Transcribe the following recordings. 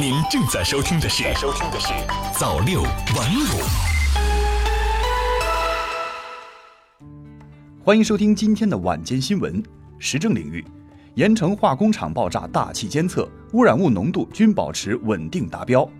您正在收听的是收听的是早六晚五。欢迎收听今天的晚间新闻。时政领域，盐城化工厂爆炸，大气监测污染物浓度均保持稳定达标。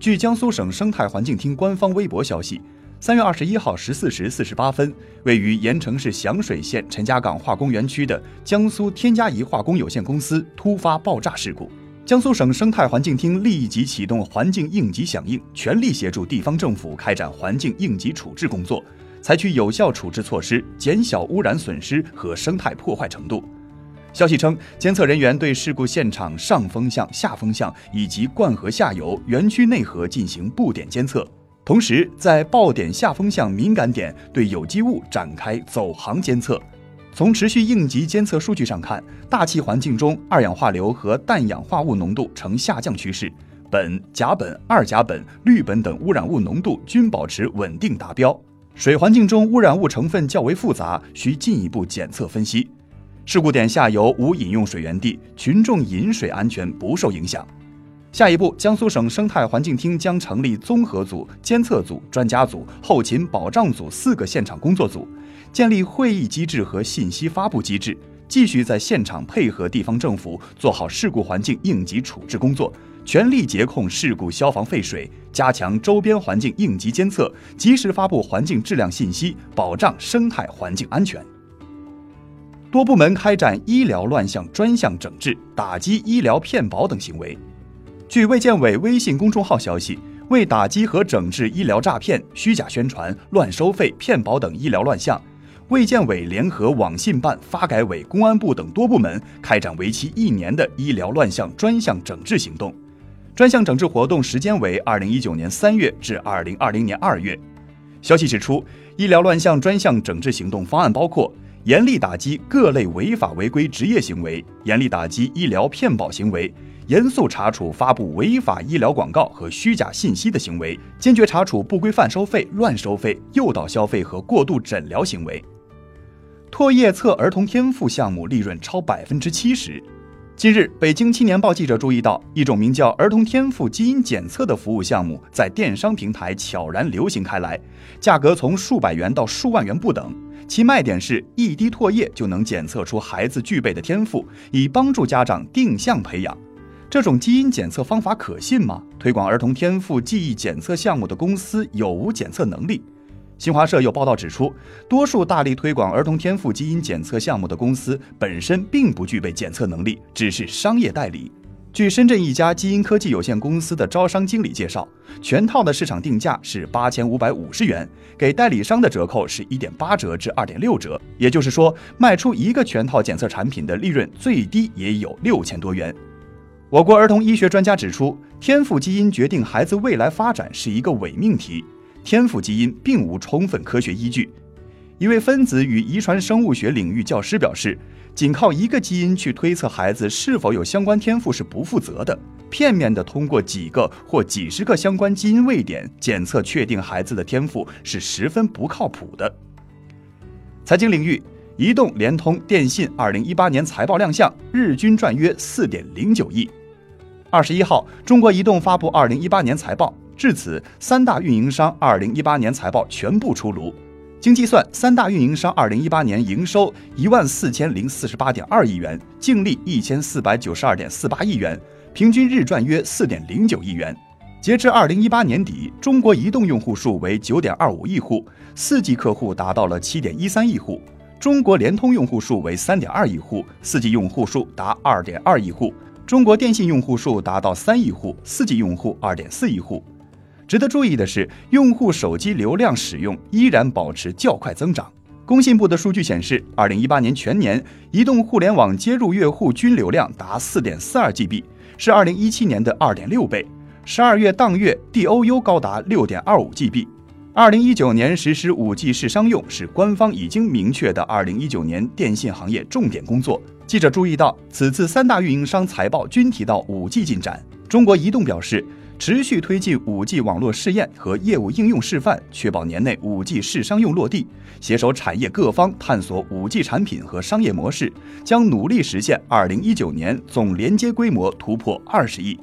据江苏省生态环境厅官方微博消息，三月二十一号十四时四十八分，位于盐城市响水县陈家港化工园区的江苏天嘉宜化工有限公司突发爆炸事故。江苏省生态环境厅立即启动环境应急响应，全力协助地方政府开展环境应急处置工作，采取有效处置措施，减小污染损失和生态破坏程度。消息称，监测人员对事故现场上风向、下风向以及灌河下游、园区内河进行布点监测，同时在爆点下风向敏感点对有机物展开走航监测。从持续应急监测数据上看，大气环境中二氧化硫和氮氧化物浓度呈下降趋势，苯、甲苯、二甲苯、氯苯等污染物浓度均保持稳定达标。水环境中污染物成分较为复杂，需进一步检测分析。事故点下游无饮用水源地，群众饮水安全不受影响。下一步，江苏省生态环境厅将成立综合组、监测组、专家组、后勤保障组四个现场工作组。建立会议机制和信息发布机制，继续在现场配合地方政府做好事故环境应急处置工作，全力截控事故消防废水，加强周边环境应急监测，及时发布环境质量信息，保障生态环境安全。多部门开展医疗乱象专项整治，打击医疗骗保等行为。据卫健委微信公众号消息。为打击和整治医疗诈骗、虚假宣传、乱收费、骗保等医疗乱象。卫健委联合网信办、发改委、公安部等多部门开展为期一年的医疗乱象专项整治行动。专项整治活动时间为二零一九年三月至二零二零年二月。消息指出，医疗乱象专项整治行动方案包括严厉打击各类违法违规执业行为，严厉打击医疗骗保行为，严肃查处发布违法医疗广告和虚假信息的行为，坚决查处不规范收费、乱收费、诱导消费和过度诊疗行为。唾液测儿童天赋项目利润超百分之七十。近日，北京青年报记者注意到，一种名叫儿童天赋基因检测的服务项目在电商平台悄然流行开来，价格从数百元到数万元不等。其卖点是一滴唾液就能检测出孩子具备的天赋，以帮助家长定向培养。这种基因检测方法可信吗？推广儿童天赋记忆检测项目的公司有无检测能力？新华社有报道指出，多数大力推广儿童天赋基因检测项目的公司本身并不具备检测能力，只是商业代理。据深圳一家基因科技有限公司的招商经理介绍，全套的市场定价是八千五百五十元，给代理商的折扣是一点八折至二点六折，也就是说，卖出一个全套检测产品的利润最低也有六千多元。我国儿童医学专家指出，天赋基因决定孩子未来发展是一个伪命题。天赋基因并无充分科学依据。一位分子与遗传生物学领域教师表示，仅靠一个基因去推测孩子是否有相关天赋是不负责的。片面的通过几个或几十个相关基因位点检测确定孩子的天赋是十分不靠谱的。财经领域，移动、联通、电信二零一八年财报亮相，日均赚约四点零九亿。二十一号，中国移动发布二零一八年财报。至此，三大运营商二零一八年财报全部出炉。经计算，三大运营商二零一八年营收一万四千零四十八点二亿元，净利一千四百九十二点四八亿元，平均日赚约四点零九亿元。截至二零一八年底，中国移动用户数为九点二五亿户，四 G 客户达到了七点一三亿户；中国联通用户数为三点二亿户，四 G 用户数达二点二亿户；中国电信用户数达到三亿户，四 G 用户二点四亿户。值得注意的是，用户手机流量使用依然保持较快增长。工信部的数据显示，二零一八年全年移动互联网接入月户均流量达四点四二 GB，是二零一七年的二点六倍。十二月当月 DOU 高达六点二五 GB。二零一九年实施五 G 试商用是官方已经明确的二零一九年电信行业重点工作。记者注意到，此次三大运营商财报均提到五 G 进展。中国移动表示。持续推进 5G 网络试验和业务应用示范，确保年内 5G 试商用落地。携手产业各方探索 5G 产品和商业模式，将努力实现2019年总连接规模突破20亿。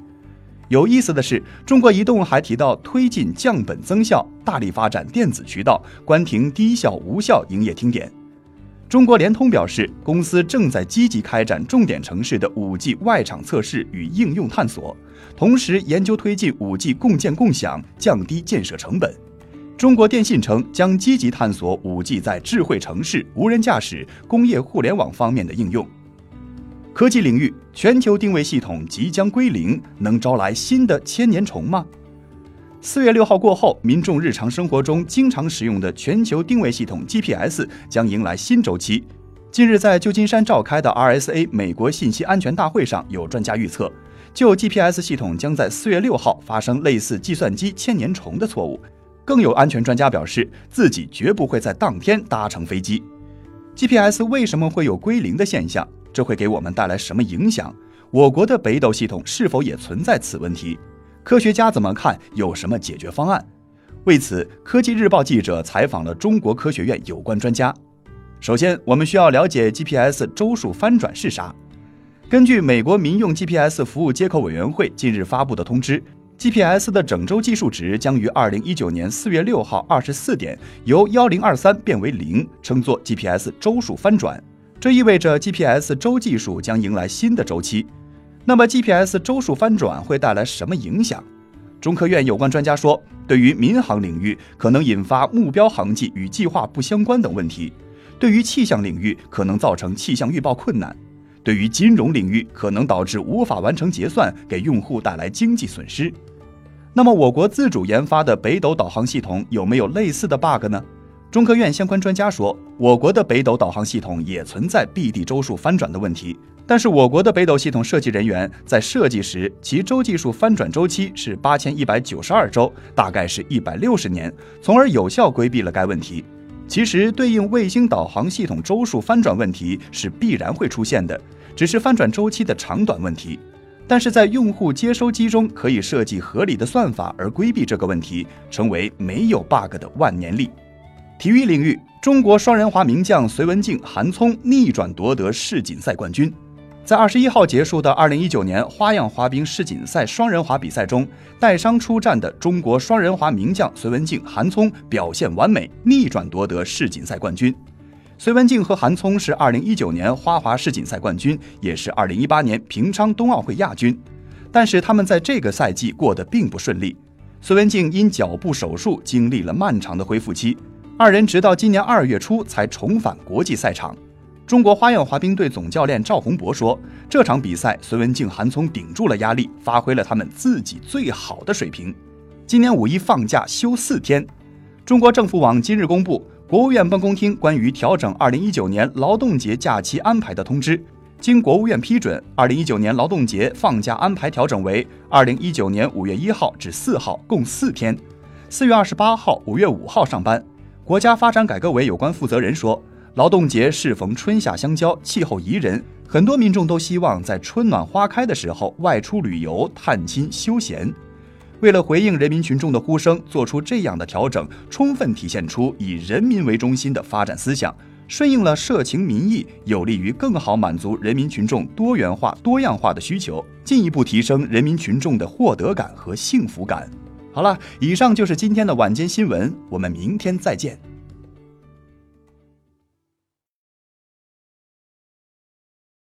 有意思的是，中国移动还提到推进降本增效，大力发展电子渠道，关停低效无效营业厅点。中国联通表示，公司正在积极开展重点城市的 5G 外场测试与应用探索，同时研究推进 5G 共建共享，降低建设成本。中国电信称，将积极探索 5G 在智慧城市、无人驾驶、工业互联网方面的应用。科技领域，全球定位系统即将归零，能招来新的千年虫吗？四月六号过后，民众日常生活中经常使用的全球定位系统 GPS 将迎来新周期。近日，在旧金山召开的 RSA 美国信息安全大会上，有专家预测，旧 GPS 系统将在四月六号发生类似计算机千年虫的错误。更有安全专家表示，自己绝不会在当天搭乘飞机。GPS 为什么会有归零的现象？这会给我们带来什么影响？我国的北斗系统是否也存在此问题？科学家怎么看？有什么解决方案？为此，科技日报记者采访了中国科学院有关专家。首先，我们需要了解 GPS 周数翻转是啥。根据美国民用 GPS 服务接口委员会近日发布的通知。GPS 的整周计数值将于二零一九年四月六号二十四点由幺零二三变为零，称作 GPS 周数翻转。这意味着 GPS 周技术将迎来新的周期。那么 GPS 周数翻转会带来什么影响？中科院有关专家说，对于民航领域可能引发目标航迹与计划不相关等问题；对于气象领域可能造成气象预报困难；对于金融领域可能导致无法完成结算，给用户带来经济损失。那么，我国自主研发的北斗导航系统有没有类似的 bug 呢？中科院相关专家说，我国的北斗导航系统也存在 BD 周数翻转的问题，但是我国的北斗系统设计人员在设计时，其周技术翻转周期是八千一百九十二周，大概是一百六十年，从而有效规避了该问题。其实，对应卫星导航系统周数翻转问题是必然会出现的，只是翻转周期的长短问题。但是在用户接收机中可以设计合理的算法而规避这个问题，成为没有 bug 的万年历。体育领域，中国双人滑名将隋文静、韩聪逆转夺得世锦赛冠军。在二十一号结束的二零一九年花样滑冰世锦赛双人滑比赛中，带伤出战的中国双人滑名将隋文静、韩聪表现完美，逆转夺得世锦赛冠军。隋文静和韩聪是2019年花滑世锦赛冠军，也是2018年平昌冬奥会亚军。但是他们在这个赛季过得并不顺利。隋文静因脚部手术经历了漫长的恢复期，二人直到今年二月初才重返国际赛场。中国花样滑冰队总教练赵宏博说：“这场比赛，隋文静、韩聪顶住了压力，发挥了他们自己最好的水平。今年五一放假休四天。”中国政府网今日公布。国务院办公厅关于调整二零一九年劳动节假期安排的通知，经国务院批准，二零一九年劳动节放假安排调整为二零一九年五月一号至四号，共四天。四月二十八号、五月五号上班。国家发展改革委有关负责人说，劳动节适逢春夏相交，气候宜人，很多民众都希望在春暖花开的时候外出旅游、探亲、休闲。为了回应人民群众的呼声，做出这样的调整，充分体现出以人民为中心的发展思想，顺应了社情民意，有利于更好满足人民群众多元化、多样化的需求，进一步提升人民群众的获得感和幸福感。好了，以上就是今天的晚间新闻，我们明天再见。